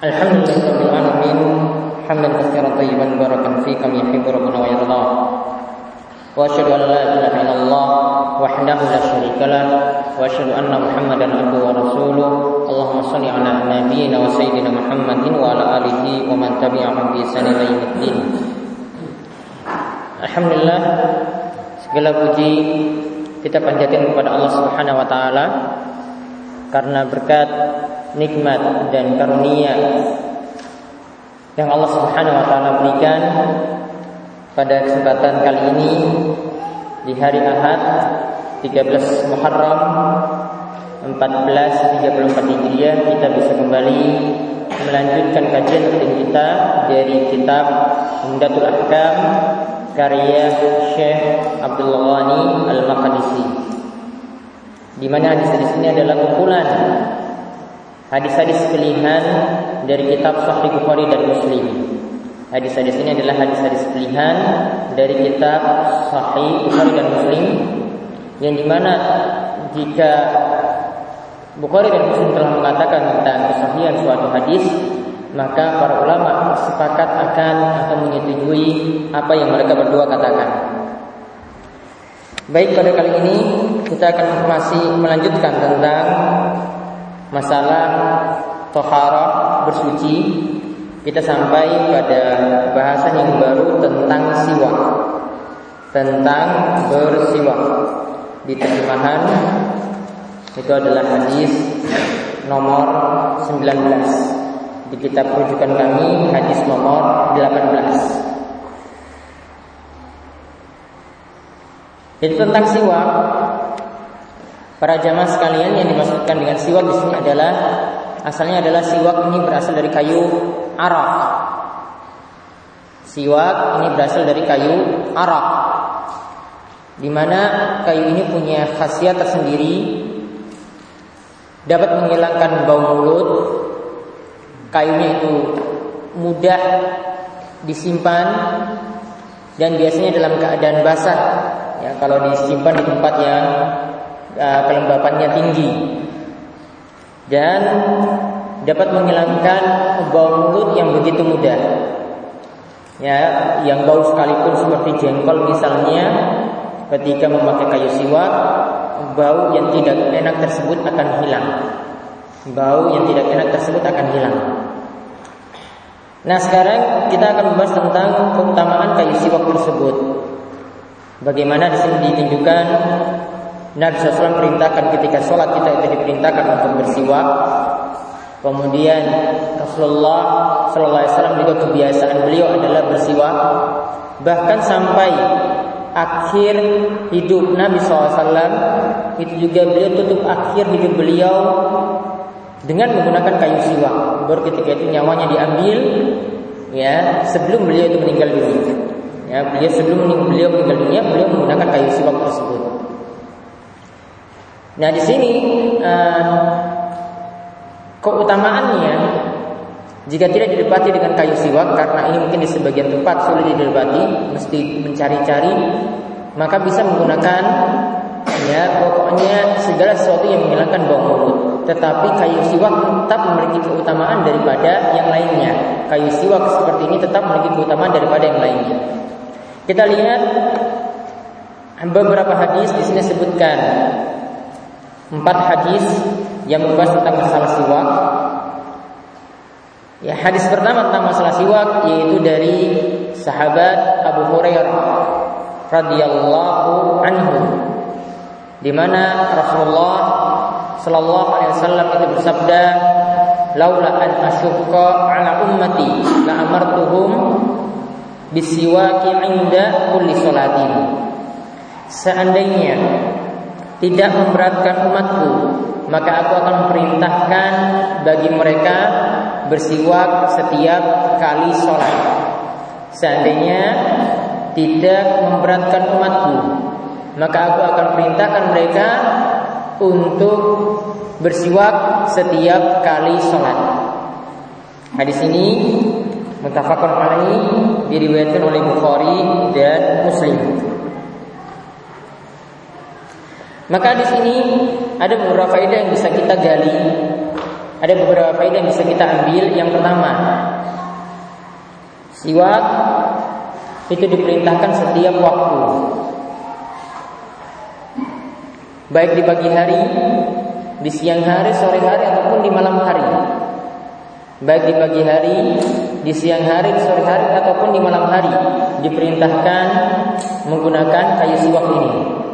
Alhamdulillah rabbil alamin hamdan katsiran tayyiban barakan fi yuhibbu rabbuna wa yarda. Wa asyhadu an la ilaha illallah wahdahu la syarika wa asyhadu anna Muhammadan abduhu wa rasuluh. Allahumma shalli ala nabiyyina wa sayyidina Muhammadin wa ala alihi wa man tabi'ahum bi ila yaumiddin. Alhamdulillah segala puji kita panjatkan kepada Allah Subhanahu wa taala karena berkat nikmat dan karunia yang Allah Subhanahu wa taala berikan pada kesempatan kali ini di hari Ahad 13 Muharram 1434 Hijriah. Kita bisa kembali melanjutkan kajian rutin kita dari kitab Umdatul Ahkam karya Syekh Abdul Ghani Al-Maqdisi. Di mana hadis-hadis ini adalah kumpulan hadis-hadis pilihan dari kitab Sahih Bukhari dan Muslim. Hadis-hadis ini adalah hadis-hadis pilihan dari kitab Sahih Bukhari dan Muslim yang di mana jika Bukhari dan Muslim telah mengatakan tentang kesahihan suatu hadis maka para ulama sepakat akan atau menyetujui apa yang mereka berdua katakan. Baik pada kali ini kita akan masih melanjutkan tentang masalah toharah bersuci kita sampai pada bahasan yang baru tentang siwak. Tentang bersiwak. Di terjemahan itu adalah hadis nomor 19 di kitab rujukan kami hadis nomor 18 Jadi tentang siwak Para jamaah sekalian yang dimaksudkan dengan siwak di sini adalah asalnya adalah siwak ini berasal dari kayu arak. Siwak ini berasal dari kayu arak. Di mana kayu ini punya khasiat tersendiri dapat menghilangkan bau mulut. Kayunya itu mudah disimpan dan biasanya dalam keadaan basah. Ya, kalau disimpan di tempat yang uh, kelembapannya tinggi dan dapat menghilangkan bau mulut yang begitu mudah. Ya, yang bau sekalipun seperti jengkol misalnya, ketika memakai kayu siwak, bau yang tidak enak tersebut akan hilang. Bau yang tidak enak tersebut akan hilang. Nah, sekarang kita akan membahas tentang keutamaan kayu siwak tersebut. Bagaimana di sini ditunjukkan Nabi SAW perintahkan ketika sholat kita itu diperintahkan untuk bersiwak. Kemudian Rasulullah SAW juga kebiasaan beliau adalah bersiwak. Bahkan sampai akhir hidup Nabi SAW itu juga beliau tutup akhir hidup beliau dengan menggunakan kayu siwak. Baru ketika itu nyawanya diambil ya sebelum beliau itu meninggal dunia. Ya, beliau sebelum beliau meninggal dunia beliau menggunakan kayu siwak tersebut. Nah di sini uh, keutamaannya jika tidak didapati dengan kayu siwak karena ini mungkin di sebagian tempat sulit didapati, mesti mencari-cari, maka bisa menggunakan ya pokoknya segala sesuatu yang menghilangkan bau mulut. Tetapi kayu siwak tetap memiliki keutamaan daripada yang lainnya. Kayu siwak seperti ini tetap memiliki keutamaan daripada yang lainnya. Kita lihat beberapa hadis di sini sebutkan empat hadis yang membahas tentang masalah siwak. Ya, hadis pertama tentang masalah siwak yaitu dari sahabat Abu Hurairah radhiyallahu anhu di mana Rasulullah sallallahu alaihi wasallam itu bersabda laula an asyqa ala ummati la amartuhum bisiwaki inda kulli salatin seandainya tidak memberatkan umatku, maka aku akan memerintahkan bagi mereka bersiwak setiap kali sholat. Seandainya tidak memberatkan umatku, maka aku akan perintahkan mereka untuk bersiwak setiap kali sholat. Hadis ini mutafakun alaih diriwayatkan oleh Bukhari dan Muslim. Maka di sini ada beberapa faedah yang bisa kita gali Ada beberapa faedah yang bisa kita ambil. Yang pertama, siwak itu diperintahkan setiap waktu. Baik di pagi hari, di siang hari, sore hari ataupun di malam hari. Baik di pagi hari, di siang hari, di sore hari ataupun di malam hari diperintahkan menggunakan kayu siwak ini.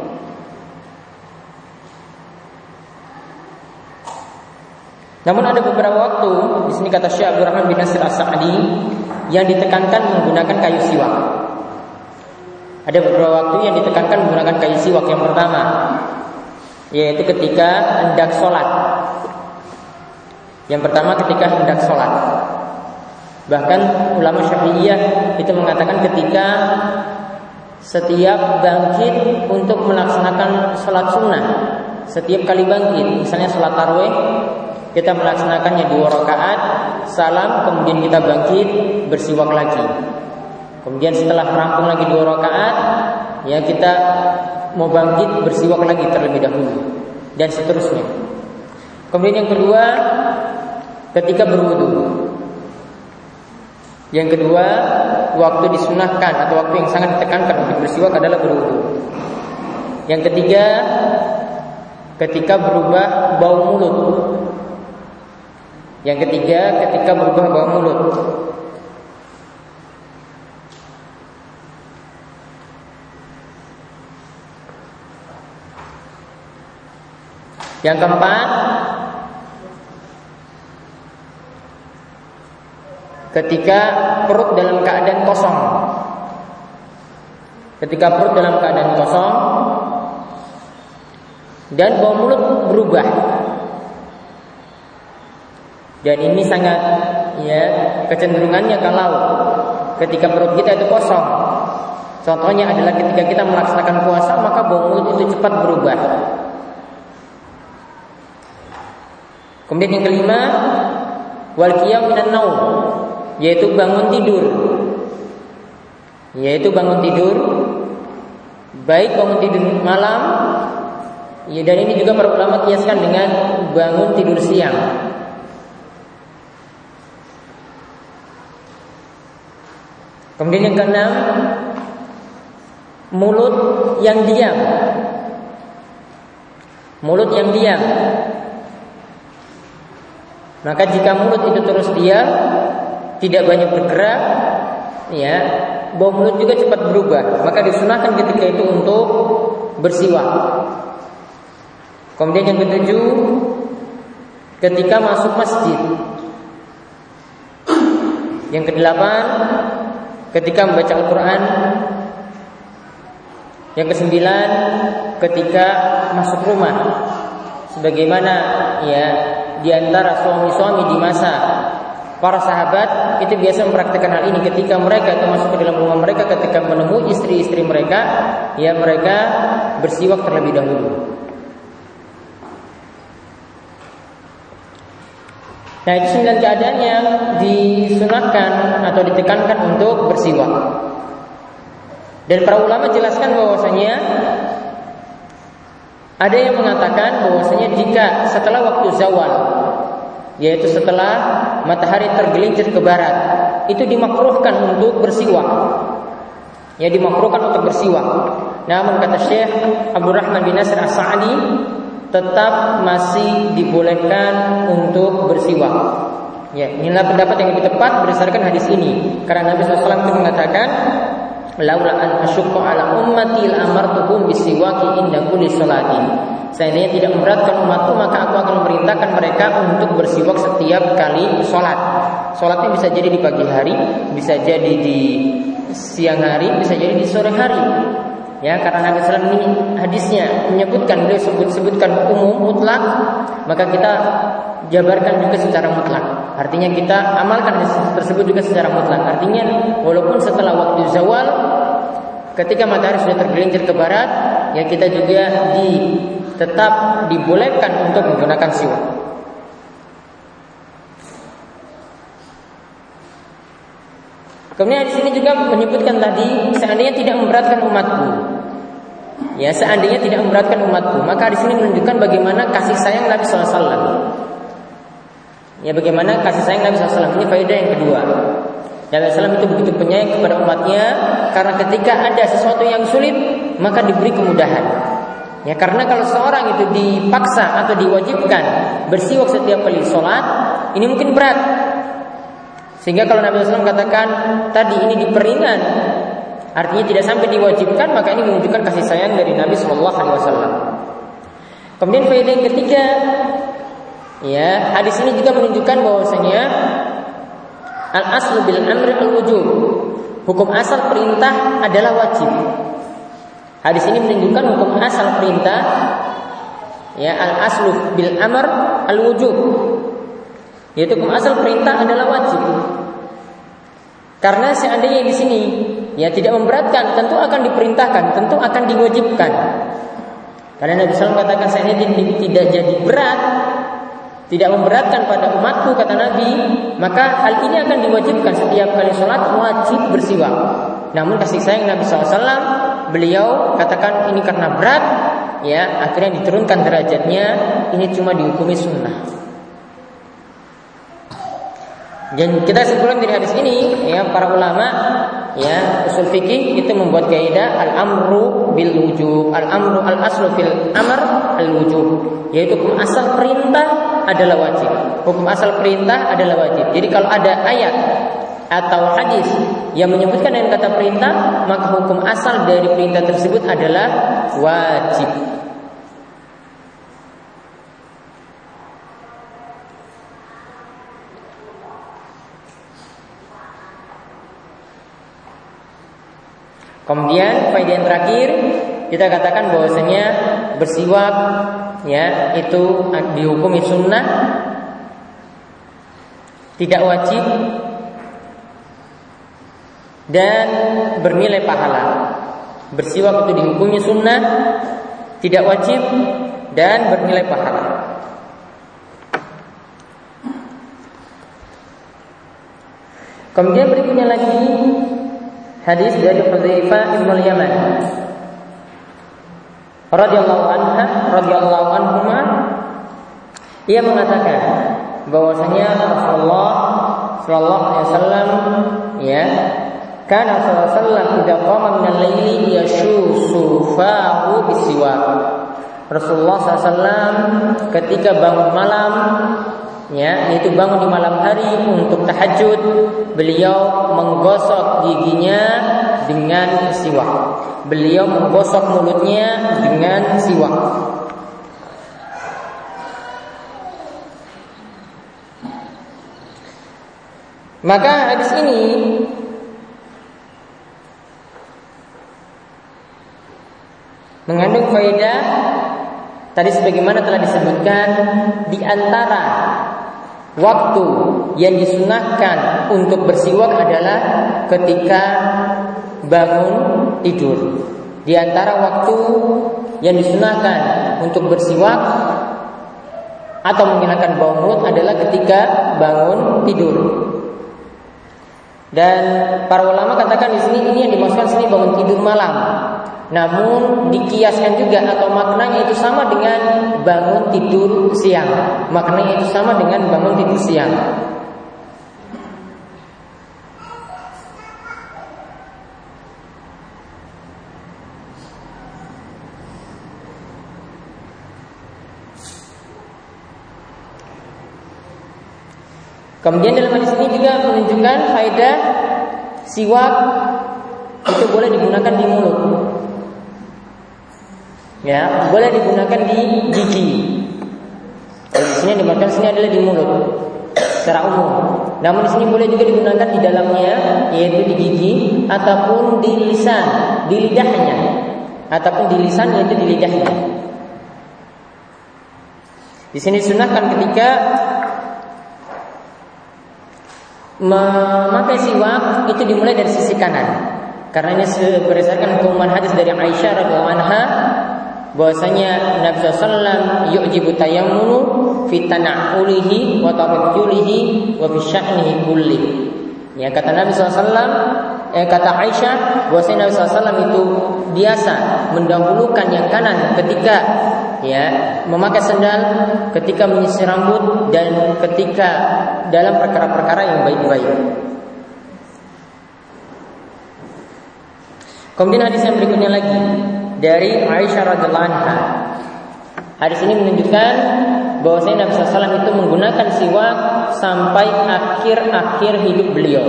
Namun ada beberapa waktu di sini kata Syekh Abdul Rahman bin Nasir As-Sa'di yang ditekankan menggunakan kayu siwak. Ada beberapa waktu yang ditekankan menggunakan kayu siwak. Yang pertama, yaitu ketika hendak sholat. Yang pertama ketika hendak sholat. Bahkan ulama Syafi'iyah itu mengatakan ketika setiap bangkit untuk melaksanakan sholat sunnah, setiap kali bangkit, misalnya sholat tarawih, kita melaksanakannya dua rakaat, salam, kemudian kita bangkit bersiwak lagi. Kemudian setelah rampung lagi dua rakaat, ya kita mau bangkit bersiwak lagi terlebih dahulu dan seterusnya. Kemudian yang kedua, ketika berwudu. Yang kedua, waktu disunahkan atau waktu yang sangat ditekankan untuk bersiwak adalah berwudu. Yang ketiga, ketika berubah bau mulut yang ketiga, ketika berubah bau mulut. Yang keempat, ketika perut dalam keadaan kosong. Ketika perut dalam keadaan kosong dan bau mulut berubah dan ini sangat ya kecenderungannya kalau ketika perut kita itu kosong. Contohnya adalah ketika kita melaksanakan puasa maka bau itu cepat berubah. Kemudian yang kelima wal yaitu bangun tidur. Yaitu bangun tidur baik bangun tidur malam ya dan ini juga para ulama kiaskan dengan bangun tidur siang. Kemudian yang keenam, mulut yang diam. Mulut yang diam. Maka jika mulut itu terus diam, tidak banyak bergerak, ya, bau mulut juga cepat berubah. Maka disunahkan ketika itu untuk bersiwak. Kemudian yang ketujuh, ketika masuk masjid. Yang kedelapan, ketika membaca Al-Quran. Yang kesembilan ketika masuk rumah. Sebagaimana ya di antara suami-suami di masa para sahabat itu biasa mempraktikkan hal ini. Ketika mereka itu masuk ke dalam rumah mereka ketika menemui istri-istri mereka ya mereka bersiwak terlebih dahulu Nah itu sembilan keadaan yang disunahkan atau ditekankan untuk bersiwak. Dan para ulama jelaskan bahwasanya ada yang mengatakan bahwasanya jika setelah waktu zawal, yaitu setelah matahari tergelincir ke barat, itu dimakruhkan untuk bersiwak. Ya dimakruhkan untuk bersiwak. Namun kata Syekh Abdurrahman bin Nasir As-Sa'di tetap masih dibolehkan untuk bersiwak. Ya, inilah pendapat yang lebih tepat berdasarkan hadis ini. Karena Nabi SAW itu mengatakan, "Laula an asyqa ala ummati la amartuhum bisiwaki inda kulli salati." Seandainya tidak memberatkan umatku maka aku akan memerintahkan mereka untuk bersiwak setiap kali sholat. Sholatnya bisa jadi di pagi hari, bisa jadi di siang hari, bisa jadi di sore hari. Ya, karena Nabi SAW ini hadisnya menyebutkan beliau sebut sebutkan umum mutlak, maka kita jabarkan juga secara mutlak. Artinya kita amalkan hadis tersebut juga secara mutlak. Artinya walaupun setelah waktu zawal ketika matahari sudah tergelincir ke barat, ya kita juga di tetap dibolehkan untuk menggunakan siwak. Kemudian di sini juga menyebutkan tadi seandainya tidak memberatkan umatku. Ya, seandainya tidak memberatkan umatku, maka di sini menunjukkan bagaimana kasih sayang Nabi SAW. Ya bagaimana kasih sayang Nabi SAW ini faedah yang kedua. Nabi SAW itu begitu penyayang kepada umatnya karena ketika ada sesuatu yang sulit maka diberi kemudahan. Ya karena kalau seorang itu dipaksa atau diwajibkan bersiwak setiap kali sholat ini mungkin berat. Sehingga kalau Nabi SAW katakan tadi ini diperingan artinya tidak sampai diwajibkan maka ini menunjukkan kasih sayang dari Nabi Wasallam. Kemudian faedah yang ketiga, ya hadis ini juga menunjukkan bahwasanya Al aslu bil amri al wujub. Hukum asal perintah adalah wajib. Hadis ini menunjukkan hukum asal perintah ya al aslu bil amr al wujub. Yaitu hukum asal perintah adalah wajib. Karena seandainya di sini ya tidak memberatkan, tentu akan diperintahkan, tentu akan diwajibkan. Karena Nabi SAW katakan saya ini tidak jadi berat tidak memberatkan pada umatku kata Nabi, maka hal ini akan diwajibkan setiap kali sholat wajib bersiwak. Namun kasih sayang Nabi SAW, beliau katakan ini karena berat, ya akhirnya diturunkan derajatnya. Ini cuma dihukumi sunnah. Dan kita simpulkan dari hadis ini, ya para ulama, ya usul fikih itu membuat kaidah al amru bil wujub, al amru al aslu fil amr al wujub, yaitu hukum asal perintah adalah wajib. Hukum asal perintah adalah wajib. Jadi kalau ada ayat atau hadis yang menyebutkan dengan kata perintah, maka hukum asal dari perintah tersebut adalah wajib. Kemudian faedah yang terakhir kita katakan bahwasanya bersiwak ya itu dihukumi sunnah tidak wajib dan bernilai pahala. Bersiwak itu dihukumi sunnah tidak wajib dan bernilai pahala. Kemudian berikutnya lagi Hadis dari Hudzaifah bin Yaman. Radhiyallahu anha, radhiyallahu anhuma ia mengatakan bahwasanya Rasulullah sallallahu alaihi wasallam ya karena sallallahu alaihi wasallam idza qama min al-laili yashusu bisiwak. Rasulullah SAW ketika bangun malam ya yaitu bangun di malam hari untuk tahajud beliau menggosok giginya dengan siwak. Beliau menggosok mulutnya dengan siwak. Maka hadis ini mengandung faedah. Tadi sebagaimana telah disebutkan di antara Waktu yang disunahkan untuk bersiwak adalah ketika bangun tidur. Di antara waktu yang disunahkan untuk bersiwak atau menghilangkan bau mulut adalah ketika bangun tidur. Dan para ulama katakan di sini ini yang dimaksudkan sini bangun tidur malam. Namun dikiaskan juga atau maknanya itu sama dengan bangun tidur siang. Maknanya itu sama dengan bangun tidur siang. Kemudian dalam hadis ini juga menunjukkan faedah siwak itu boleh digunakan di mulut ya boleh digunakan di gigi. Kalau di sini dimakan sini adalah di mulut secara umum. Namun di sini boleh juga digunakan di dalamnya yaitu di gigi ataupun di lisan, di lidahnya ataupun di lisan yaitu di lidahnya. Di sini sunahkan ketika memakai siwak itu dimulai dari sisi kanan. Karena ini berdasarkan hukuman hadis dari Aisyah radhiyallahu anha bahwasanya Nabi SAW yu'jibu tayammunu fi tana'ulihi wa tawajjulihi wa fi sya'nihi kulli. Ya kata Nabi SAW eh, kata Aisyah bahwasanya Nabi SAW itu biasa mendahulukan yang kanan ketika ya memakai sendal ketika menyisir rambut dan ketika dalam perkara-perkara yang baik-baik. Kemudian hadis yang berikutnya lagi dari Aisyah radhiallahu anha. Hadis ini menunjukkan bahwasanya Nabi SAW itu menggunakan siwak sampai akhir-akhir hidup beliau.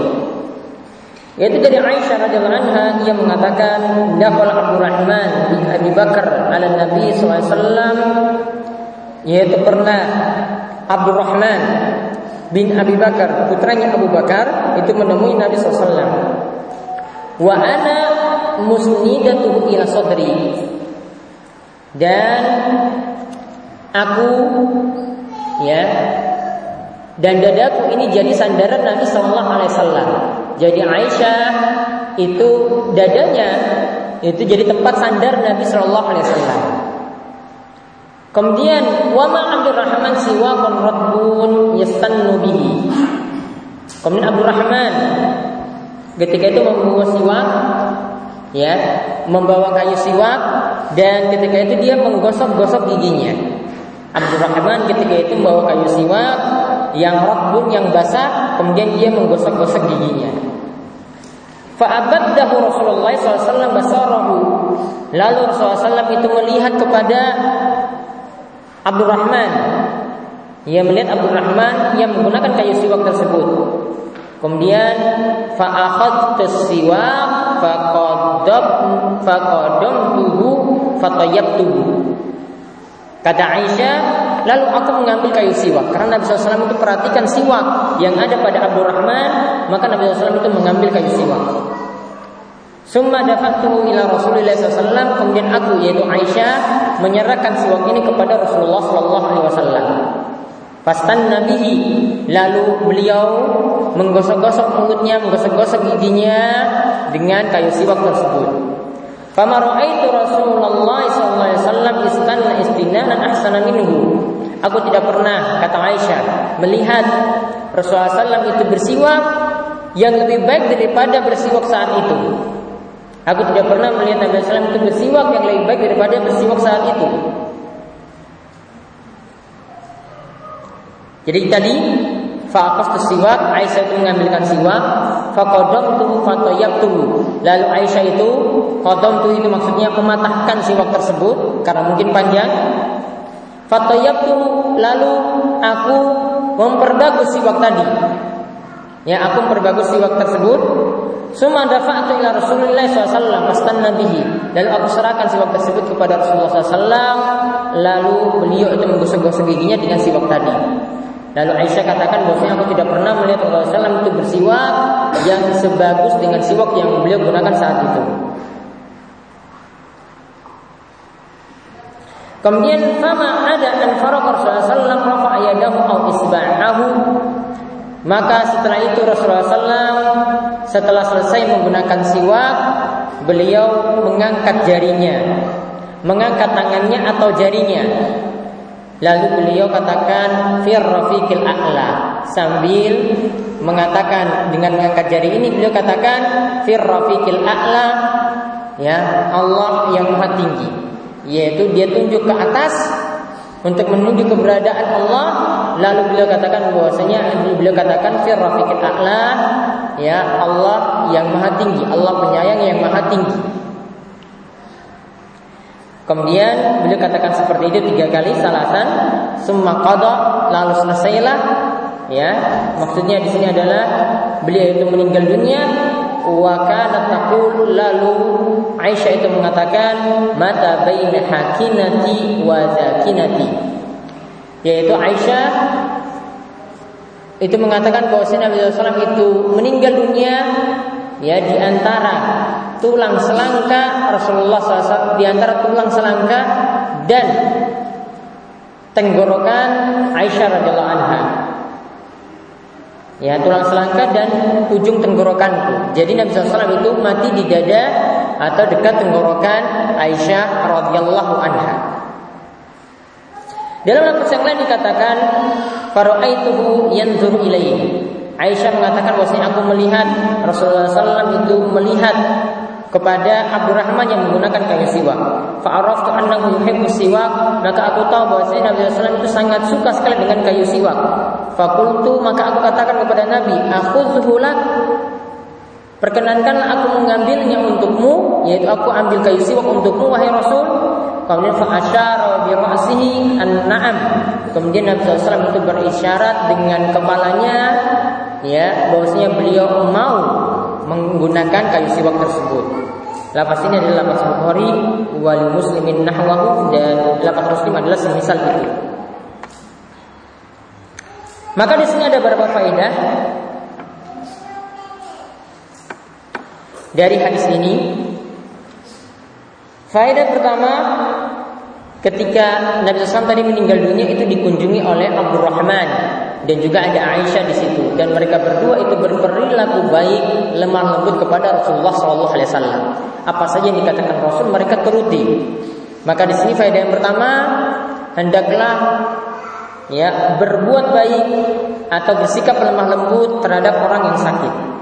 Yaitu dari Aisyah radhiyallahu anha ia mengatakan dakhala Abdurrahman bin Abi Bakar ala Nabi SAW yaitu pernah Abdurrahman bin Abi Bakar putranya Abu Bakar itu menemui Nabi SAW. Wa ana musnidatuhu ila sadri dan aku ya dan dadaku ini jadi sandaran Nabi Shallallahu Alaihi Wasallam. Jadi Aisyah itu dadanya itu jadi tempat sandar Nabi Shallallahu Alaihi Wasallam. Kemudian wama Abdurrahman siwa konrobun yastannu bihi. Kemudian Abdurrahman ketika itu membawa siwak ya membawa kayu siwak dan ketika itu dia menggosok-gosok giginya. Abdurrahman ketika itu membawa kayu siwak yang rotbun yang basah kemudian dia menggosok-gosok giginya. Fa'abaddahu Rasulullah SAW basarahu. Lalu Rasulullah SAW itu melihat kepada Abdurrahman. Ia melihat Abdurrahman yang menggunakan kayu siwak tersebut. Kemudian fa'akhadtu siwak faqadab faqadamtuhu fatayabtuhu. Kata Aisyah, lalu aku mengambil kayu siwak karena Nabi SAW itu perhatikan siwak yang ada pada Abdurrahman, maka Nabi SAW itu mengambil kayu siwak. Summa dafatuhu ila Rasulullah SAW kemudian aku yaitu Aisyah menyerahkan siwak ini kepada Rasulullah SAW. Pastan Nabi lalu beliau menggosok-gosok mulutnya, menggosok-gosok giginya dengan kayu siwak tersebut. Fama raaitu Rasulullah sallallahu alaihi wasallam istanna istinanan ahsana minhu. Aku tidak pernah kata Aisyah melihat Rasulullah SAW itu bersiwak yang lebih baik daripada bersiwak saat itu. Aku tidak pernah melihat Nabi SAW itu bersiwak yang lebih baik daripada bersiwak saat itu. Jadi tadi Faqas siwak Aisyah itu mengambilkan siwak Faqadam tu fatoyab tu Lalu Aisyah itu Qadam tu itu maksudnya mematahkan siwak tersebut Karena mungkin panjang. Fatoyab tu Lalu aku memperbagus siwak tadi. Ya aku memperbagus siwak tersebut. Suma dafa'tu ila Rasulullah SAW Pastan nabihi Lalu aku serahkan siwak tersebut kepada Rasulullah SAW Lalu beliau itu menggosok-gosok giginya dengan siwak tadi Lalu Aisyah katakan bahwasanya aku tidak pernah melihat Rasulullah SAW itu bersiwak yang sebagus dengan siwak yang beliau gunakan saat itu. Kemudian fama ada an Rasulullah SAW maka setelah itu Rasulullah SAW setelah selesai menggunakan siwak beliau mengangkat jarinya mengangkat tangannya atau jarinya Lalu beliau katakan fir rafiqil a'la. Sambil mengatakan dengan mengangkat jari ini beliau katakan fir rafiqil a'la. Ya Allah yang maha tinggi. Yaitu dia tunjuk ke atas untuk menuju keberadaan Allah. Lalu beliau katakan bahwasanya beliau katakan fir rafiqil a'la. Ya Allah yang maha tinggi. Allah penyayang yang maha tinggi Kemudian beliau katakan seperti itu tiga kali salasan, semua qada lalu selesailah ya. Maksudnya di sini adalah beliau itu meninggal dunia wa taqul lalu Aisyah itu mengatakan mata baina hakinati wa zakinati yaitu Aisyah itu mengatakan bahwa Nabi SAW itu meninggal dunia ya di antara tulang selangka Rasulullah SAW di antara tulang selangka dan tenggorokan Aisyah radhiyallahu anha. Ya, tulang selangka dan ujung tenggorokanku. Jadi Nabi SAW itu mati di dada atau dekat tenggorokan Aisyah radhiyallahu anha. Dalam lafaz yang lain dikatakan faraaituhu yanzur ilaihi. Aisyah mengatakan bahwasanya aku melihat Rasulullah SAW itu melihat kepada Abdurrahman yang menggunakan kayu siwak. Fa'araftu annahu yuhibbu siwak, maka aku tahu bahwa Nabi SAW itu sangat suka sekali dengan kayu siwak. Fakultu maka aku katakan kepada Nabi, aku lak Perkenankanlah aku mengambilnya untukmu, yaitu aku ambil kayu siwak untukmu wahai Rasul. Kemudian fa'asyara bi ra'sihi an-na'am. Kemudian Nabi SAW itu berisyarat dengan kepalanya ya bahwasanya beliau mau menggunakan kayu siwak tersebut. Lapas ini adalah lapas Bukhari wal muslimin nahwahu dan lapas muslim adalah semisal itu. Maka di sini ada beberapa faedah dari hadis ini. Faedah pertama, ketika Nabi SAW tadi meninggal dunia itu dikunjungi oleh Abdurrahman dan juga ada Aisyah di situ dan mereka berdua itu berperilaku baik lemah lembut kepada Rasulullah SAW. Apa saja yang dikatakan Rasul mereka turuti. Maka di sini faedah yang pertama hendaklah ya berbuat baik atau bersikap lemah lembut terhadap orang yang sakit.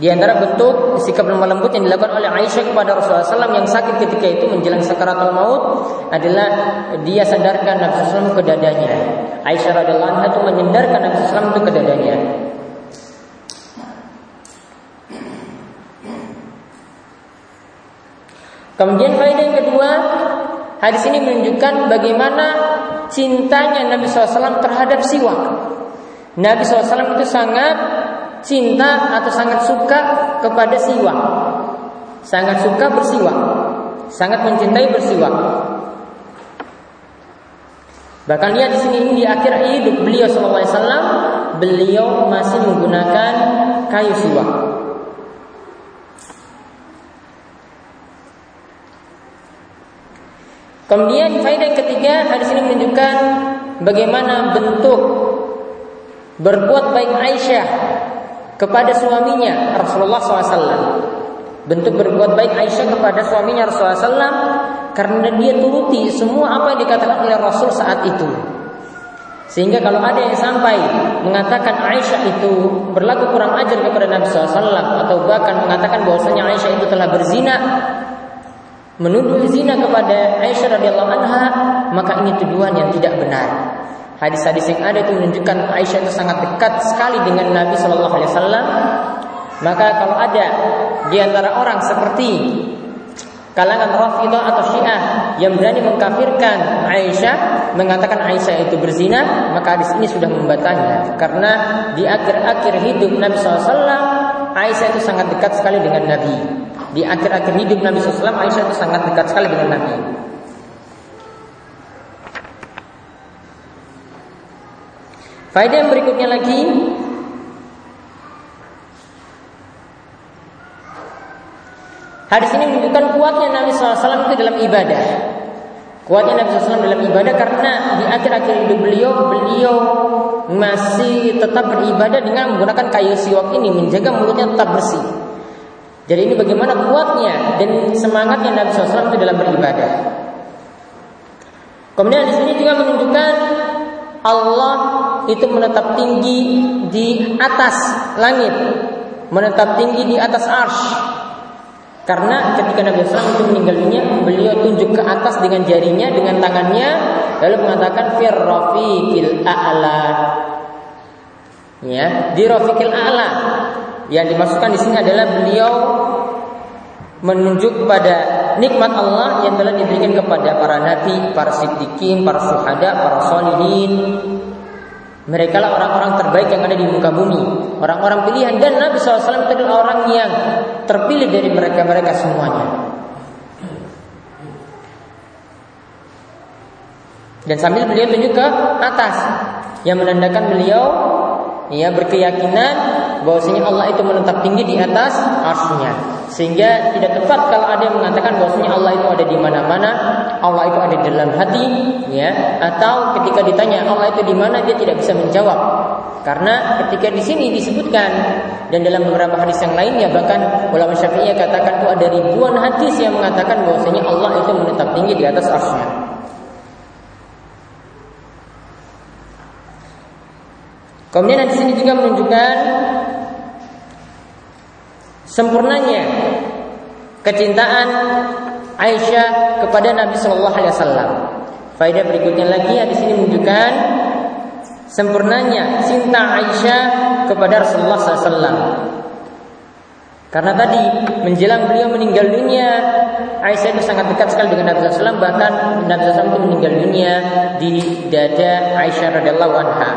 Di antara bentuk sikap lemah lembut yang dilakukan oleh Aisyah kepada Rasulullah SAW yang sakit ketika itu menjelang sakaratul maut adalah dia sadarkan Nabi SAW ke dadanya. Aisyah radhiallahu anha itu menyandarkan Nabi SAW itu ke dadanya. Kemudian faedah yang kedua, hadis ini menunjukkan bagaimana cintanya Nabi SAW terhadap siwak. Nabi SAW itu sangat cinta atau sangat suka kepada siwak. Sangat suka bersiwak. Sangat mencintai bersiwak. Bahkan lihat di sini ini di akhir hidup beliau SAW, beliau masih menggunakan kayu siwak. Kemudian faedah yang ketiga hadis ini menunjukkan bagaimana bentuk berbuat baik Aisyah kepada suaminya Rasulullah SAW. Bentuk berbuat baik Aisyah kepada suaminya Rasulullah SAW karena dia turuti semua apa yang dikatakan oleh Rasul saat itu. Sehingga kalau ada yang sampai mengatakan Aisyah itu berlaku kurang ajar kepada Nabi SAW atau bahkan mengatakan bahwasanya Aisyah itu telah berzina, menuduh zina kepada Aisyah radhiyallahu anha, maka ini tuduhan yang tidak benar. Hadis-hadis yang ada itu menunjukkan Aisyah itu sangat dekat sekali dengan Nabi Shallallahu Alaihi Wasallam. Maka kalau ada di antara orang seperti kalangan Rafidah atau Syiah yang berani mengkafirkan Aisyah, mengatakan Aisyah itu berzina, maka hadis ini sudah membatanya. Karena di akhir-akhir hidup Nabi SAW, Aisyah itu sangat dekat sekali dengan Nabi. Di akhir-akhir hidup Nabi SAW, Aisyah itu sangat dekat sekali dengan Nabi. Faedah yang berikutnya lagi Hadis ini menunjukkan kuatnya Nabi SAW itu dalam ibadah. Kuatnya Nabi SAW dalam ibadah karena di akhir-akhir hidup beliau, beliau masih tetap beribadah dengan menggunakan kayu siwak ini, menjaga mulutnya tetap bersih. Jadi ini bagaimana kuatnya dan semangatnya Nabi SAW itu dalam beribadah. Kemudian di sini juga menunjukkan Allah itu menetap tinggi di atas langit, menetap tinggi di atas arsh. Karena ketika Nabi SAW itu meninggal dunia, beliau tunjuk ke atas dengan jarinya, dengan tangannya, lalu mengatakan firrafiqil a'la. Ya, di rafiqil a'la. Yang dimasukkan di sini adalah beliau menunjuk pada nikmat Allah yang telah diberikan kepada para nabi, para siddiqin, para syuhada, para solihin. Mereka lah orang-orang terbaik yang ada di muka bumi, orang-orang pilihan dan Nabi SAW adalah orang yang terpilih dari mereka-mereka semuanya. Dan sambil beliau tunjuk ke atas yang menandakan beliau ya berkeyakinan bahwasanya Allah itu menetap tinggi di atas arsy-Nya. Sehingga tidak tepat kalau ada yang mengatakan bahwasanya Allah itu ada di mana-mana, Allah itu ada di dalam hati, ya. Atau ketika ditanya Allah itu di mana, dia tidak bisa menjawab. Karena ketika di sini disebutkan dan dalam beberapa hadis yang lainnya bahkan ulama Syafi'iyah katakan itu ada ribuan hadis yang mengatakan bahwasanya Allah itu menetap tinggi di atas arsy-Nya. Kemudian di sini juga menunjukkan sempurnanya kecintaan Aisyah kepada Nabi Shallallahu Alaihi Wasallam. Faedah berikutnya lagi di sini menunjukkan sempurnanya cinta Aisyah kepada Rasulullah SAW. Karena tadi menjelang beliau meninggal dunia, Aisyah itu sangat dekat sekali dengan Nabi SAW. Bahkan Nabi SAW itu meninggal dunia di dada Aisyah radhiallahu anha.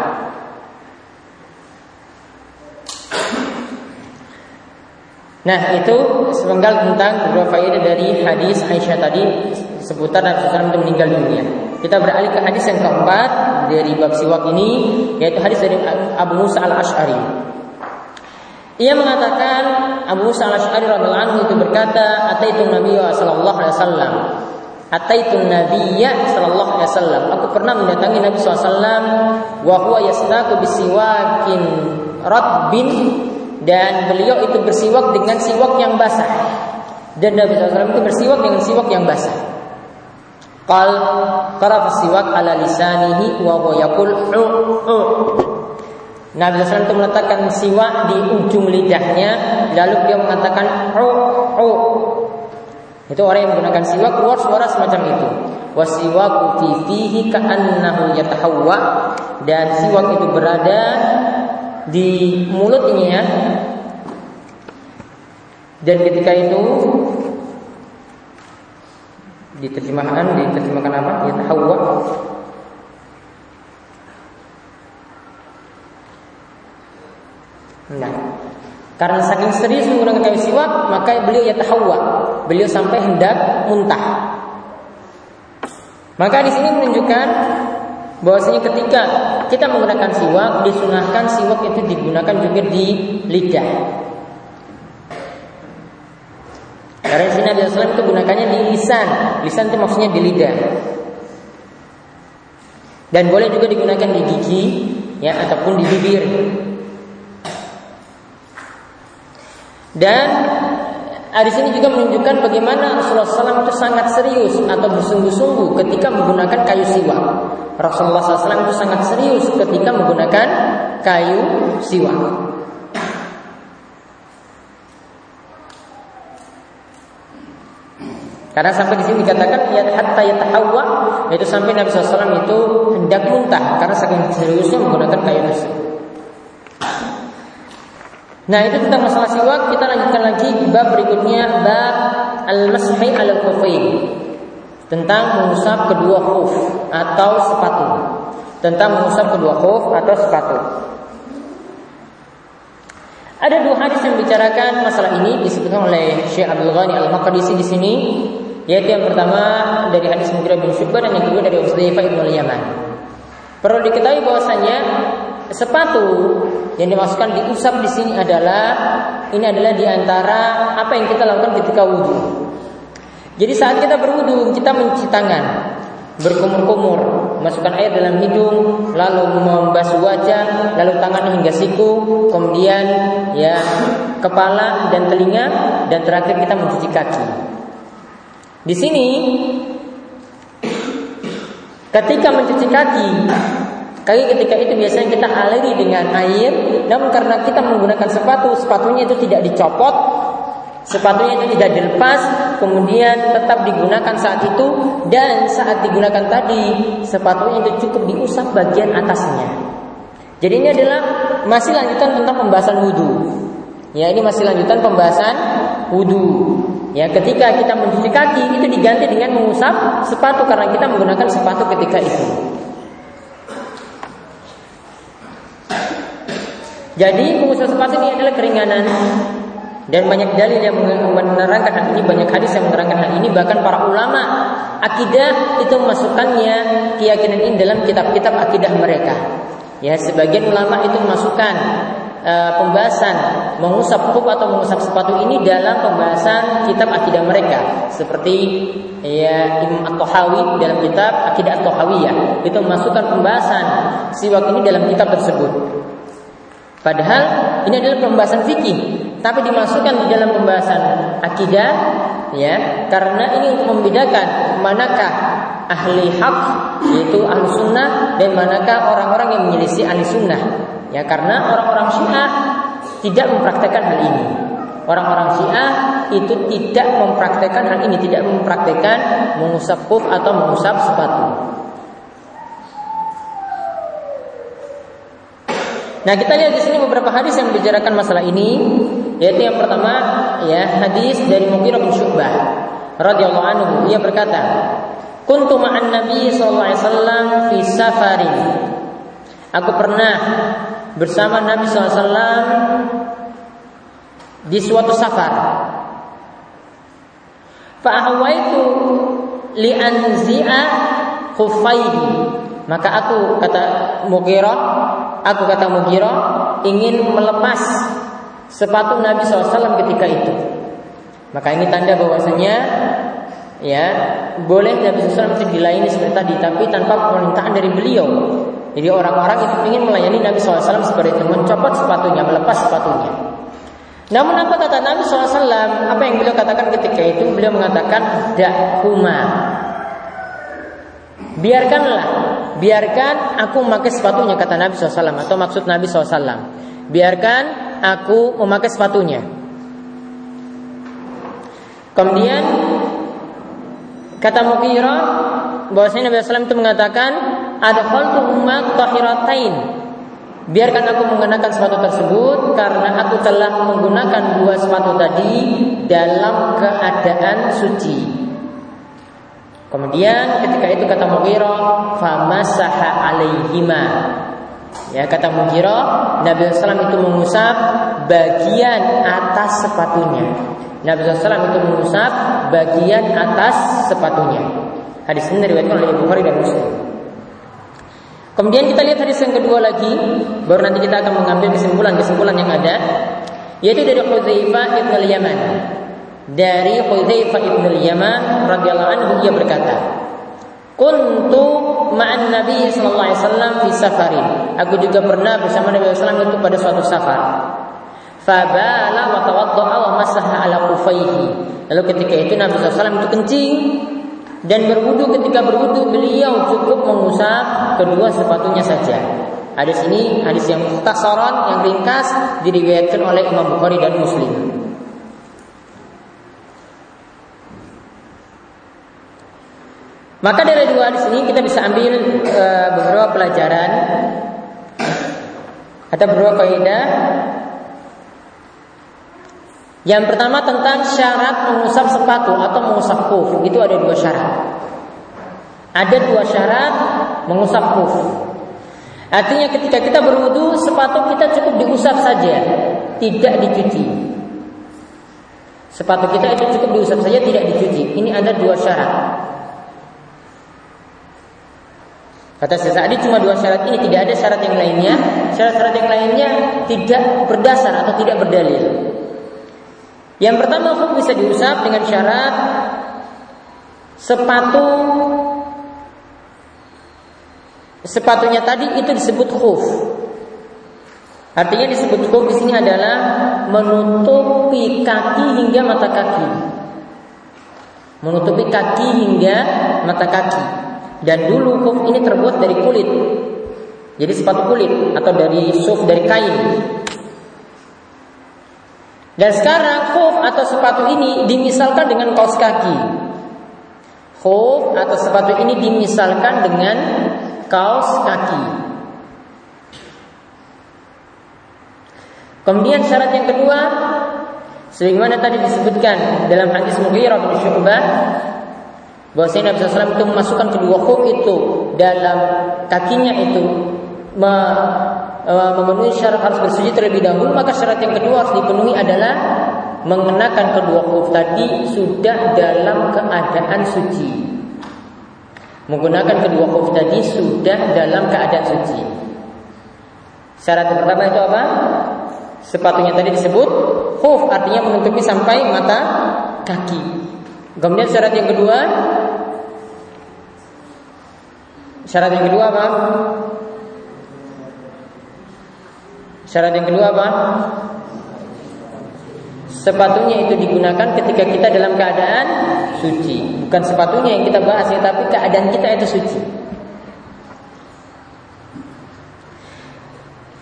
Nah itu sepenggal tentang beberapa faedah dari hadis Aisyah tadi seputar Nabi SAW itu meninggal dunia. Kita beralih ke hadis yang keempat dari bab siwak ini yaitu hadis dari Abu Musa al Ashari. Ia mengatakan Abu Musa al Ashari radhiallahu itu berkata, "Ataitu Nabi sallallahu alaihi wasallam." Ataitu Nabiyya sallallahu alaihi wasallam. Aku pernah mendatangi Nabi SAW wa huwa yastaku bisiwakin radbin dan beliau itu bersiwak dengan siwak yang basah. Dan Nabi SAW itu bersiwak dengan siwak yang basah. Qal taraf siwak ala lisanihi wa huwa yaqul Nabi SAW itu meletakkan siwak di ujung lidahnya lalu dia mengatakan u u itu orang yang menggunakan siwak keluar suara semacam itu wasiwaku fi fihi ka'annahu yatahawwa dan siwak itu berada di mulutnya dan ketika itu diterjemahkan diterjemahkan apa? Ya hawa nah karena saking serius menggunakan kayu siwak maka beliau ya tahawwa beliau sampai hendak muntah. Maka di sini menunjukkan bahwasanya ketika kita menggunakan siwak disunahkan siwak itu digunakan juga di lidah. Karena sini Nabi Sallam itu gunakannya di lisan. Lisan itu maksudnya di lidah. Dan boleh juga digunakan di gigi, ya ataupun di bibir. Dan Hadis ini juga menunjukkan bagaimana Rasulullah SAW itu sangat serius atau bersungguh-sungguh ketika menggunakan kayu siwak. Rasulullah SAW itu sangat serius ketika menggunakan kayu siwak. Karena sampai di sini dikatakan ya hatta yatahawwa yaitu sampai Nabi SAW itu hendak muntah karena saking seriusnya menggunakan kayu tersebut. Nah itu tentang masalah siwak. Kita lanjutkan lagi bab berikutnya Bab al-mashi al Tentang mengusap kedua khuf Atau sepatu. Tentang mengusap kedua khuf atau sepatu. Ada dua hadis yang bicarakan masalah ini disebutkan oleh Syekh Abdul Ghani Al-Maqdisi di sini yaitu yang pertama dari hadis Mughirah bin Syu'bah dan yang kedua dari Utsaifa bin Al-Yaman. Perlu diketahui bahwasanya sepatu yang dimasukkan diusap di sini adalah ini adalah di antara apa yang kita lakukan ketika wudhu. Jadi saat kita berwudhu kita mencuci tangan, berkumur-kumur, masukkan air dalam hidung, lalu membasuh wajah, lalu tangan hingga siku, kemudian ya kepala dan telinga, dan terakhir kita mencuci kaki. Di sini ketika mencuci kaki Kaki ketika itu biasanya kita aliri dengan air, namun karena kita menggunakan sepatu, sepatunya itu tidak dicopot, sepatunya itu tidak dilepas, kemudian tetap digunakan saat itu dan saat digunakan tadi sepatunya itu cukup diusap bagian atasnya. Jadi ini adalah masih lanjutan tentang pembahasan wudhu. Ya ini masih lanjutan pembahasan wudhu. Ya ketika kita mencuci kaki itu diganti dengan mengusap sepatu karena kita menggunakan sepatu ketika itu. Jadi pengusaha sepatu ini adalah keringanan dan banyak dalil yang menerangkan hal ini, banyak hadis yang menerangkan hal ini, bahkan para ulama akidah itu memasukkannya keyakinan ini dalam kitab-kitab akidah mereka. Ya, sebagian ulama itu memasukkan uh, pembahasan mengusap kub atau mengusap sepatu ini dalam pembahasan kitab akidah mereka seperti ya Imam At-Tahawi dalam kitab Akidah At-Tahawiyah itu memasukkan pembahasan siwak ini dalam kitab tersebut. Padahal ini adalah pembahasan fikih, tapi dimasukkan di dalam pembahasan akidah, ya, karena ini untuk membedakan manakah ahli hak yaitu ahli sunnah dan manakah orang-orang yang menyelisih ahli sunnah. Ya, karena orang-orang syiah tidak mempraktekkan hal ini. Orang-orang Syiah itu tidak mempraktekkan hal ini, tidak mempraktekkan mengusap kuf atau mengusap sepatu. Nah, kita lihat di sini beberapa hadis yang membicarakan masalah ini, yaitu yang pertama ya hadis dari Mughirah bin Syu'bah radhiyallahu anhu ia berkata, "Kuntu ma'an Nabi sallallahu alaihi wasallam fi safarin." Aku pernah bersama Nabi SAW di suatu safar. Fa'ahwaitu li'anzi'a khufaihi. Maka aku kata Mughirah, aku kata Mughirah ingin melepas sepatu Nabi SAW ketika itu. Maka ini tanda bahwasanya ya boleh Nabi SAW itu dilayani seperti tadi, tapi tanpa permintaan dari beliau. Jadi orang-orang itu ingin melayani Nabi SAW seperti itu, mencopot sepatunya, melepas sepatunya. Namun apa kata Nabi SAW? Apa yang beliau katakan ketika itu? Beliau mengatakan dakhuma. Biarkanlah, biarkan aku memakai sepatunya kata Nabi SAW atau maksud Nabi SAW. Biarkan aku memakai sepatunya. Kemudian kata Mughirah bahwasanya Nabi SAW itu mengatakan adkhaltuhuma tahiratain. Biarkan aku mengenakan sepatu tersebut karena aku telah menggunakan dua sepatu tadi dalam keadaan suci. Kemudian ketika itu kata Mughirah, famasaha alaihima. Ya kata Mughirah, Nabi SAW itu mengusap bagian atas sepatunya. Nabi SAW itu mengusap bagian atas sepatunya. Hadis ini diriwayatkan oleh Bukhari dan Muslim. Kemudian kita lihat hadis yang kedua lagi, baru nanti kita akan mengambil kesimpulan-kesimpulan yang ada, yaitu dari Hudzaifah ibn al-Yaman. Dari Hudzaifah ibn al-Yaman radhiyallahu anhu ia berkata, "Kuntu ma'an Nabi sallallahu alaihi wasallam fi safarin." Aku juga pernah bersama Nabi sallallahu alaihi itu pada suatu safar. Fabala wa tawaddaa wa masaha ala kufaihi. Lalu ketika itu Nabi SAW itu kencing dan berwudu ketika berwudu beliau cukup mengusap kedua sepatunya saja. Hadis ini hadis yang mukhtasaran yang ringkas diriwayatkan oleh Imam Bukhari dan Muslim. Maka dari dua hadis ini kita bisa ambil e, beberapa pelajaran. Ada beberapa kaidah yang pertama tentang syarat mengusap sepatu atau mengusap kuf. Itu ada dua syarat. Ada dua syarat mengusap kuf. Artinya ketika kita berwudu sepatu kita cukup diusap saja, tidak dicuci. Sepatu kita itu cukup diusap saja, tidak dicuci. Ini ada dua syarat. Kata Syekh Sa'di cuma dua syarat ini, tidak ada syarat yang lainnya. Syarat-syarat yang lainnya tidak berdasar atau tidak berdalil. Yang pertama khuf bisa diusap dengan syarat sepatu sepatunya tadi itu disebut khuf. Artinya disebut khuf di sini adalah menutupi kaki hingga mata kaki. Menutupi kaki hingga mata kaki. Dan dulu khuf ini terbuat dari kulit. Jadi sepatu kulit atau dari suf dari kain. Dan sekarang khuf atau sepatu ini dimisalkan dengan kaos kaki. Khuf atau sepatu ini dimisalkan dengan kaos kaki. Kemudian syarat yang kedua, sebagaimana tadi disebutkan dalam hadis Mughirah bin Syu'bah bahwa Nabi SAW itu memasukkan kedua khuf itu dalam kakinya itu Eh, memenuhi syarat harus bersujud terlebih dahulu maka syarat yang kedua harus dipenuhi adalah mengenakan kedua khuf tadi sudah dalam keadaan suci. Menggunakan kedua khuf tadi sudah dalam keadaan suci. Syarat yang pertama itu apa? Sepatunya tadi disebut khuf artinya menutupi sampai mata kaki. Kemudian syarat yang kedua syarat yang kedua apa Syarat yang kedua apa? Sepatunya itu digunakan ketika kita dalam keadaan suci. Bukan sepatunya yang kita bahas ya, tapi keadaan kita itu suci.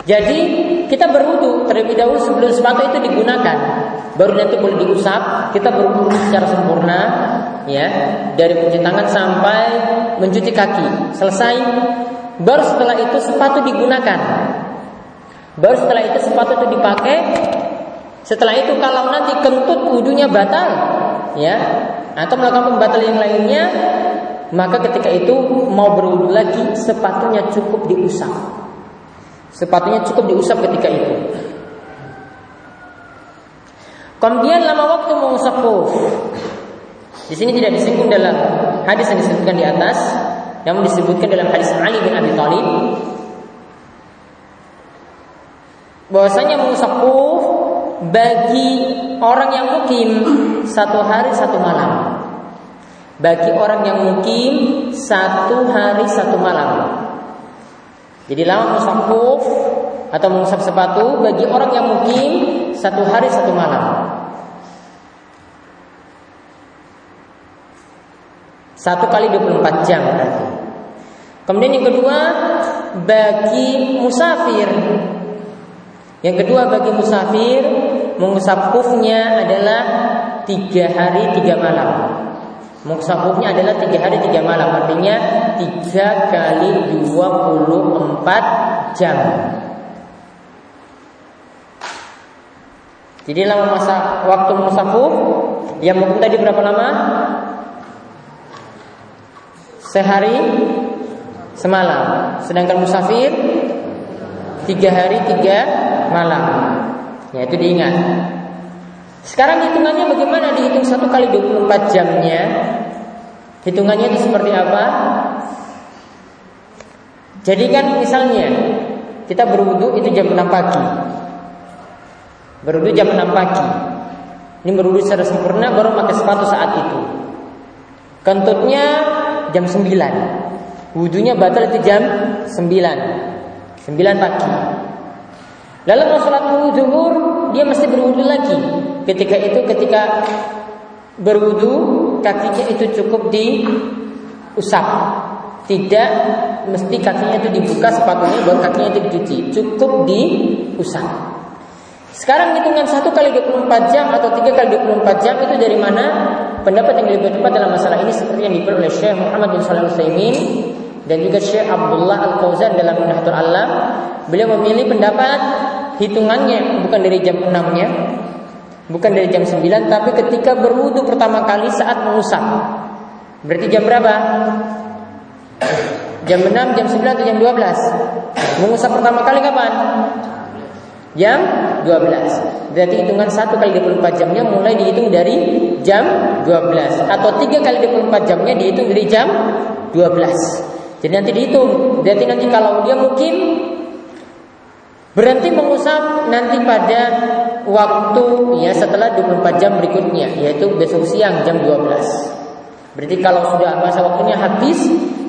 Jadi kita berwudu terlebih dahulu sebelum sepatu itu digunakan. baru nanti boleh diusap. Kita berwudu secara sempurna, ya, dari cuci tangan sampai mencuci kaki. Selesai, baru setelah itu sepatu digunakan. Baru setelah itu sepatu itu dipakai. Setelah itu kalau nanti kentut wudunya batal, ya, atau melakukan pembatal yang lainnya, maka ketika itu mau berwudu lagi sepatunya cukup diusap. Sepatunya cukup diusap ketika itu. Kemudian lama waktu mengusap. Di sini tidak disinggung dalam hadis yang disebutkan di atas, namun disebutkan dalam hadis Ali bin Abi Thalib bahwasanya mengusap kuf bagi orang yang mukim satu hari satu malam bagi orang yang mukim satu hari satu malam. Jadi lama mengusap kuf atau mengusap sepatu bagi orang yang mukim satu hari satu malam. Satu kali 24 jam berarti. Kemudian yang kedua bagi musafir. Yang kedua bagi musafir mengusap kufnya adalah tiga hari tiga malam. Muksafufnya adalah tiga hari tiga malam Artinya tiga kali dua puluh empat jam Jadi lama masa waktu musafuf Yang mungkin tadi berapa lama? Sehari semalam Sedangkan musafir Tiga hari tiga malam Ya itu diingat sekarang hitungannya bagaimana dihitung satu kali 24 jamnya? Hitungannya itu seperti apa? Jadi kan misalnya kita berwudu itu jam 6 pagi. Berwudu jam 6 pagi. Ini berwudu secara sempurna baru pakai sepatu saat itu. Kentutnya jam 9. Wudunya batal itu jam 9. 9 pagi. Lalu mau sholat zuhur dia mesti berwudu lagi. Ketika itu ketika berwudu kakinya itu cukup diusap. Tidak mesti kakinya itu dibuka sepatunya baru kakinya itu dicuci. Cukup diusap. Sekarang hitungan satu kali 24 jam atau tiga kali 24 jam itu dari mana? Pendapat yang lebih tepat dalam masalah ini seperti yang diberi oleh Syekh Muhammad bin Shalih Utsaimin dan juga Syekh Abdullah Al Fauzan dalam Minhatul Alam. Beliau memilih pendapat hitungannya bukan dari jam 6-nya, bukan dari jam 9 tapi ketika berwudu pertama kali saat mengusap. Berarti jam berapa? Jam 6, jam 9 atau jam 12? Mengusap pertama kali kapan? Jam 12 Berarti hitungan 1 kali 24 jamnya mulai dihitung dari jam 12 Atau 3 kali 24 jamnya dihitung dari jam 12 Jadi nanti dihitung. Berarti nanti kalau dia mungkin Berhenti mengusap nanti pada waktu ya setelah 24 jam berikutnya yaitu besok siang jam 12. Berarti kalau sudah masa waktunya habis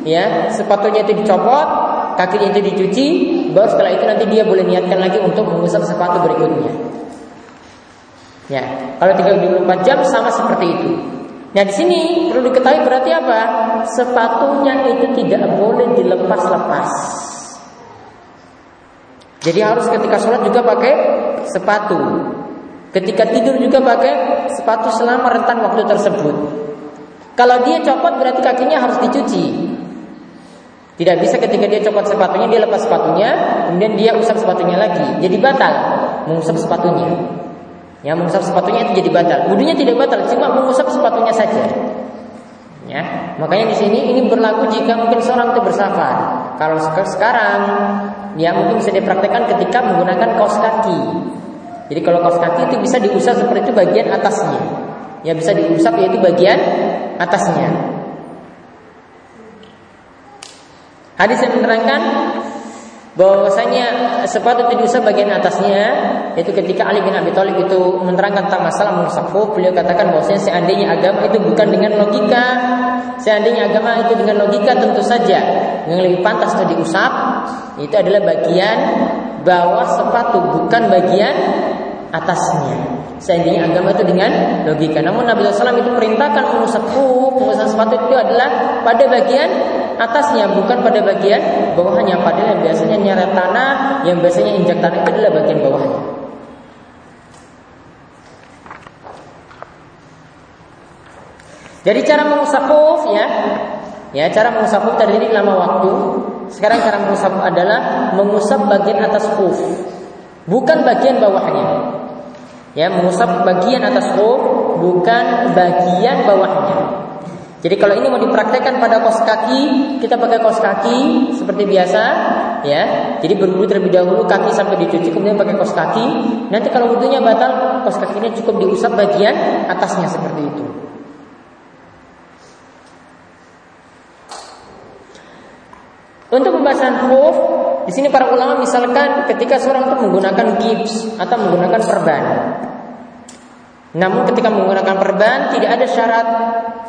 ya sepatunya itu dicopot, kakinya itu dicuci, baru setelah itu nanti dia boleh niatkan lagi untuk mengusap sepatu berikutnya. Ya, kalau 34 jam sama seperti itu. Nah di sini perlu diketahui berarti apa? Sepatunya itu tidak boleh dilepas-lepas. Jadi harus ketika sholat juga pakai sepatu. Ketika tidur juga pakai sepatu selama rentan waktu tersebut. Kalau dia copot berarti kakinya harus dicuci. Tidak bisa ketika dia copot sepatunya dia lepas sepatunya, kemudian dia usap sepatunya lagi. Jadi batal mengusap sepatunya. Ya, mengusap sepatunya itu jadi batal. Wudunya tidak batal, cuma mengusap sepatunya saja. Ya, makanya di sini ini berlaku jika mungkin seorang itu bersafar. Kalau sekarang ya mungkin bisa dipraktekkan ketika menggunakan kaos kaki. Jadi kalau kaos kaki itu bisa diusap seperti itu bagian atasnya. Ya bisa diusap yaitu bagian atasnya. Hadis yang menerangkan bahwasanya sepatu itu diusap bagian atasnya yaitu ketika Ali bin Abi Thalib itu menerangkan tentang masalah musafu beliau katakan bahwasanya seandainya agama itu bukan dengan logika seandainya agama itu dengan logika tentu saja. Yang lebih pantas itu diusap itu adalah bagian bawah sepatu bukan bagian atasnya. Seandainya agama itu dengan logika. Namun Nabi SAW itu perintahkan mengusap mengusap sepatu itu adalah pada bagian atasnya bukan pada bagian bawahnya. Padahal yang biasanya nyeret tanah yang biasanya injak tanah adalah bagian bawahnya. Jadi cara mengusap hoof ya. Ya cara mengusap hoof terdiri lama waktu. Sekarang cara mengusap adalah mengusap bagian atas hoof bukan bagian bawahnya. Ya mengusap bagian atas hoof bukan bagian bawahnya. Jadi kalau ini mau dipraktekkan pada kos kaki, kita pakai kos kaki seperti biasa, ya. Jadi berwudu terlebih dahulu kaki sampai dicuci, kemudian pakai kos kaki. Nanti kalau wudhunya batal, kos kakinya cukup diusap bagian atasnya seperti itu. Untuk pembahasan khuf, di sini para ulama misalkan ketika seorang itu menggunakan gips atau menggunakan perban. Namun ketika menggunakan perban tidak ada syarat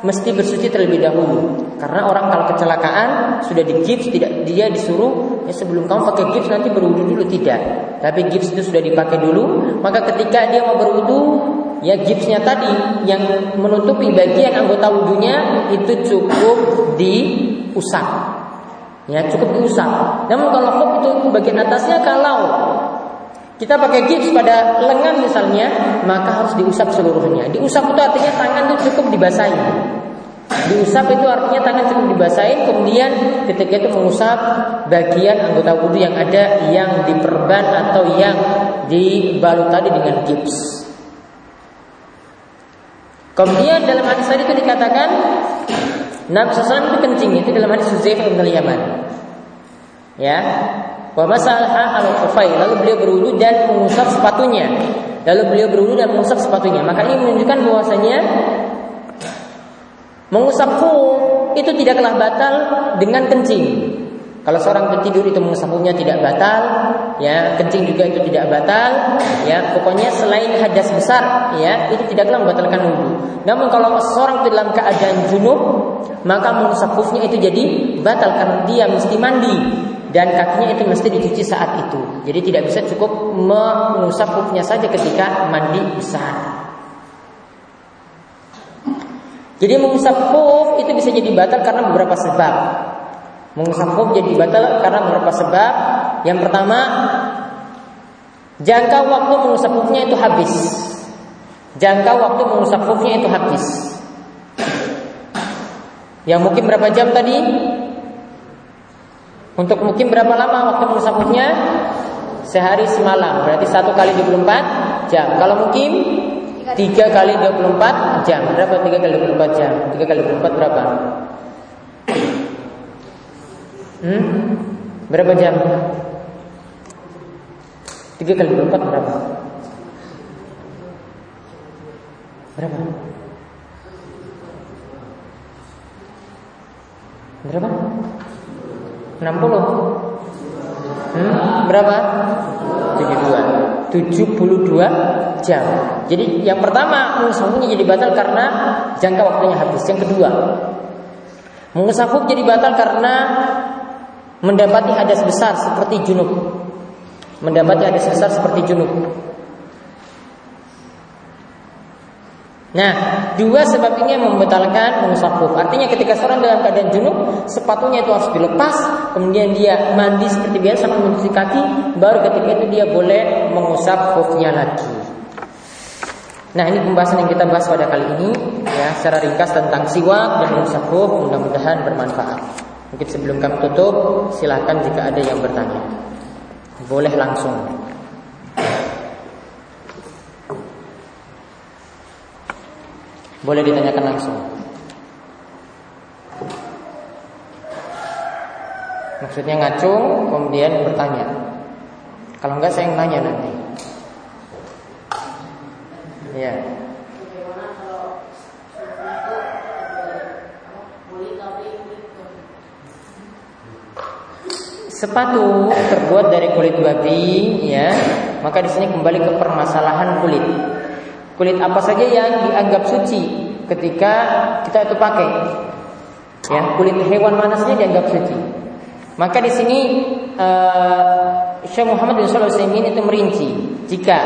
mesti bersuci terlebih dahulu. Karena orang kalau kecelakaan sudah di gips tidak dia disuruh ya sebelum kamu pakai gips nanti berwudu dulu tidak. Tapi gips itu sudah dipakai dulu, maka ketika dia mau berwudu ya gipsnya tadi yang menutupi bagian anggota wudhunya itu cukup diusap. Ya cukup diusap. Namun kalau khuf itu bagian atasnya kalau kita pakai gips pada lengan misalnya, maka harus diusap seluruhnya. Diusap itu artinya tangan itu cukup dibasahi. Diusap itu artinya tangan cukup dibasahi, kemudian ketika itu mengusap bagian anggota wudhu yang ada yang diperban atau yang dibalut tadi dengan gips. Kemudian dalam hadis tadi itu dikatakan Nabi SAW itu kencing itu dalam hadis Huzaifah bin Yaman. Ya, Wa al kufai lalu beliau berwudu dan mengusap sepatunya. Lalu beliau berwudu dan mengusap sepatunya. Maka ini menunjukkan bahwasanya mengusap khuf itu tidaklah batal dengan kencing. Kalau seorang tertidur itu mengusap khufnya tidak batal, ya kencing juga itu tidak batal, ya pokoknya selain hadas besar, ya itu tidaklah membatalkan wudhu. Namun kalau seorang dalam keadaan junub, maka mengusap khufnya itu jadi batal karena dia mesti mandi dan kakinya itu mesti dicuci saat itu. Jadi tidak bisa cukup mengusap pupnya saja ketika mandi besar. Jadi mengusap pup itu bisa jadi batal karena beberapa sebab. Mengusap pup jadi batal karena beberapa sebab. Yang pertama, jangka waktu mengusap pupnya itu habis. Jangka waktu mengusap pupnya itu habis. Yang mungkin berapa jam tadi? Untuk mungkin berapa lama waktu musafirnya? Sehari semalam. Berarti satu kali 24 jam. Kalau mungkin tiga kali 24 jam. Berapa tiga kali 24 jam? Tiga kali 24 berapa? Hmm? Berapa jam? Tiga kali 24 berapa? Berapa? Berapa? 60 hmm, Berapa? 72 72 jam. Jadi yang pertama Mengusahuknya jadi batal karena Jangka waktunya habis. Yang kedua Mengusahuk jadi batal karena Mendapati hadas besar seperti junub. Mendapati hadas besar seperti junub Nah, dua sebab ini yang membatalkan mengusap khuf. Artinya ketika seorang dalam keadaan junub, sepatunya itu harus dilepas, kemudian dia mandi seperti biasa mencuci kaki, baru ketika itu dia boleh mengusap khufnya lagi. Nah, ini pembahasan yang kita bahas pada kali ini ya, secara ringkas tentang siwak dan mengusap khuf, mudah-mudahan bermanfaat. Mungkin sebelum kami tutup, silahkan jika ada yang bertanya. Boleh langsung. Boleh ditanyakan langsung. Maksudnya ngacung, kemudian bertanya. Kalau enggak saya yang nanya nanti. Ya. Sepatu terbuat dari kulit babi, ya, maka di sini kembali ke permasalahan kulit. Kulit apa saja yang dianggap suci ketika kita itu pakai? Ya, kulit hewan mana saja dianggap suci. Maka di sini uh, Syekh Muhammad bin Shalih itu merinci jika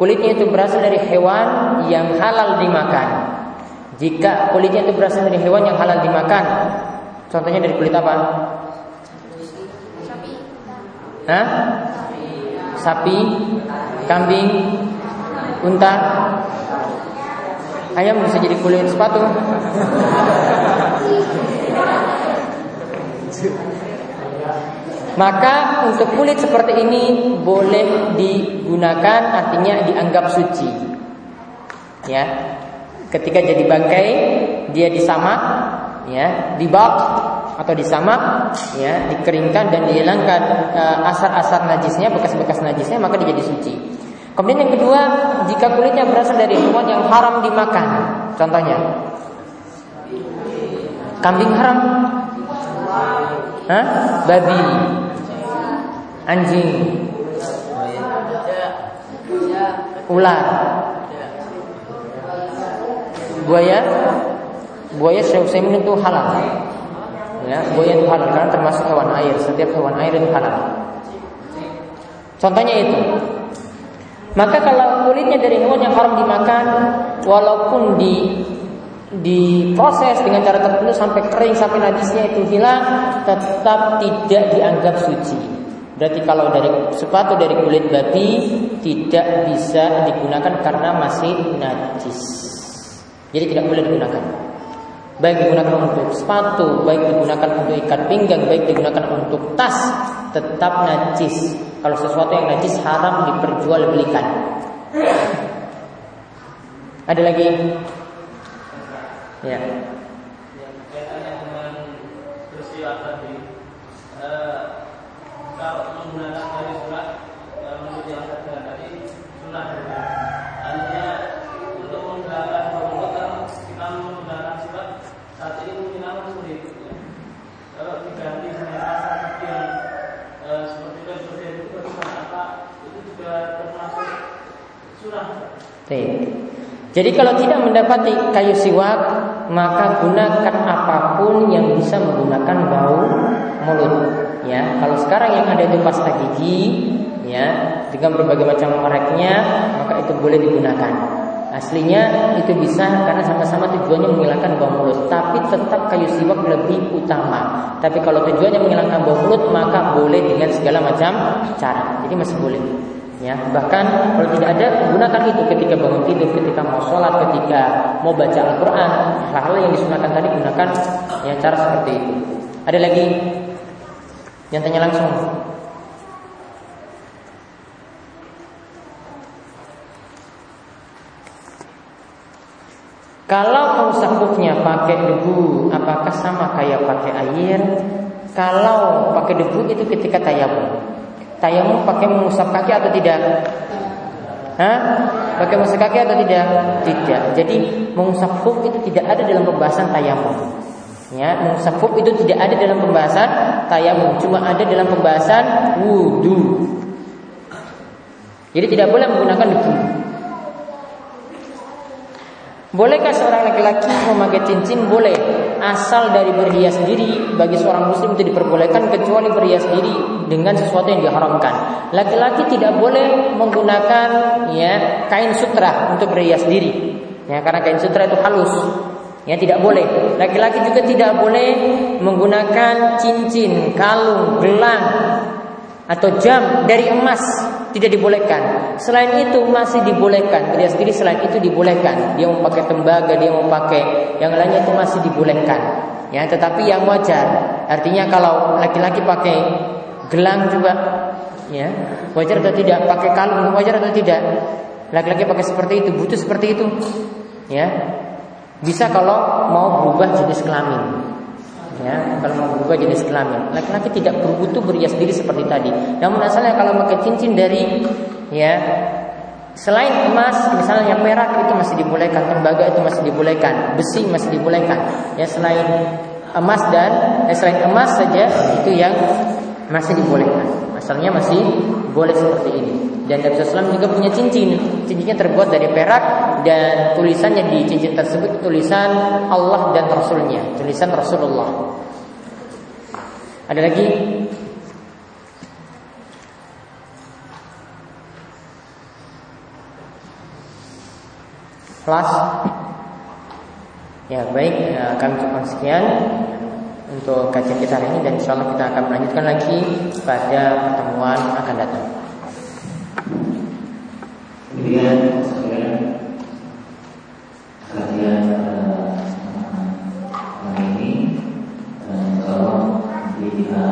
kulitnya itu berasal dari hewan yang halal dimakan. Jika kulitnya itu berasal dari hewan yang halal dimakan, contohnya dari kulit apa? Hah? Sapi, kambing, unta? Ayam bisa jadi kulit sepatu. Maka untuk kulit seperti ini boleh digunakan artinya dianggap suci. Ya. Ketika jadi bangkai dia disamak ya, dibak atau disamak ya, dikeringkan dan dihilangkan uh, asar-asar najisnya, bekas-bekas najisnya maka dia jadi suci. Kemudian yang kedua, jika kulitnya berasal dari hewan yang haram dimakan. Contohnya Kambing haram Hah? Babi Anjing Ular Buaya Buaya Utsaimin itu halal Ya, buaya itu halal karena termasuk hewan air. Setiap hewan air itu halal. Contohnya itu. Maka kalau kulitnya dari hewan yang haram dimakan, walaupun di diproses dengan cara tertentu sampai kering sampai najisnya itu hilang tetap tidak dianggap suci. Berarti kalau dari sepatu dari kulit babi tidak bisa digunakan karena masih najis. Jadi tidak boleh digunakan. Baik digunakan untuk sepatu, baik digunakan untuk ikat pinggang, baik digunakan untuk tas, tetap najis. Kalau sesuatu yang najis haram diperjualbelikan. Ada lagi Ya. Eh, kalau menggunakan dari surat eh, menurut yang tadi sunnah Artinya untuk menggunakan bawang kan kita menggunakan surat saat ini mungkin amat sulit. Ya. Kalau diganti dengan rasa yang eh, seperti itu seperti itu bagaimana apa itu juga termasuk surah. Baik. Jadi kalau tidak mendapati kayu siwak, maka gunakan apa pun yang bisa menggunakan bau mulut. Ya, kalau sekarang yang ada itu pasta gigi, ya, dengan berbagai macam mereknya, maka itu boleh digunakan. Aslinya itu bisa karena sama-sama tujuannya menghilangkan bau mulut, tapi tetap kayu siwak lebih utama. Tapi kalau tujuannya menghilangkan bau mulut, maka boleh dengan segala macam cara. Jadi masih boleh. Ya, bahkan kalau tidak ada gunakan itu ketika bangun tidur, ketika mau sholat, ketika mau baca Al-Quran, hal-hal yang disunahkan tadi gunakan ya cara seperti itu. Ada lagi yang tanya langsung. Kalau musafufnya pakai debu, apakah sama kayak pakai air? Kalau pakai debu itu ketika tayamum. Tayamum pakai mengusap kaki atau tidak? Hah? Pakai mengusap kaki atau tidak? Tidak. Jadi mengusap huf itu tidak ada dalam pembahasan tayamum. Ya, mengusap huf itu tidak ada dalam pembahasan tayamum, cuma ada dalam pembahasan wudhu. Jadi tidak boleh menggunakan debu. Bolehkah seorang laki-laki memakai cincin? Boleh, asal dari berhias diri bagi seorang muslim itu diperbolehkan kecuali berhias diri dengan sesuatu yang diharamkan. Laki-laki tidak boleh menggunakan ya kain sutra untuk berhias diri. Ya, karena kain sutra itu halus. Ya tidak boleh. Laki-laki juga tidak boleh menggunakan cincin, kalung, gelang atau jam dari emas tidak dibolehkan. Selain itu masih dibolehkan. Berias diri selain itu dibolehkan. Dia mau pakai tembaga, dia mau pakai yang lainnya itu masih dibolehkan. Ya, tetapi yang wajar. Artinya kalau laki-laki pakai gelang juga ya, wajar atau tidak? Pakai kalung wajar atau tidak? Laki-laki pakai seperti itu, butuh seperti itu. Ya. Bisa kalau mau berubah jenis kelamin ya kalau mau berubah jenis kelamin. Laki-laki tidak berbutuh berhias diri seperti tadi. Namun asalnya kalau pakai cincin dari ya selain emas misalnya perak itu masih dibolehkan. Tembaga itu masih dibolehkan. Besi masih dibolehkan. Ya selain emas dan ya selain emas saja itu yang masih dibolehkan. Asalnya masih boleh seperti ini. Dan Nabi SAW juga punya cincin. Cincinnya terbuat dari perak dan tulisannya di cincin tersebut tulisan Allah dan Rasulnya tulisan Rasulullah. Ada lagi? Kelas? Ya baik kami cukup sekian untuk kajian kita hari ini dan insya Allah kita akan melanjutkan lagi pada pertemuan akan datang. Kemudian kajian hari ini, eh, insya Allah kita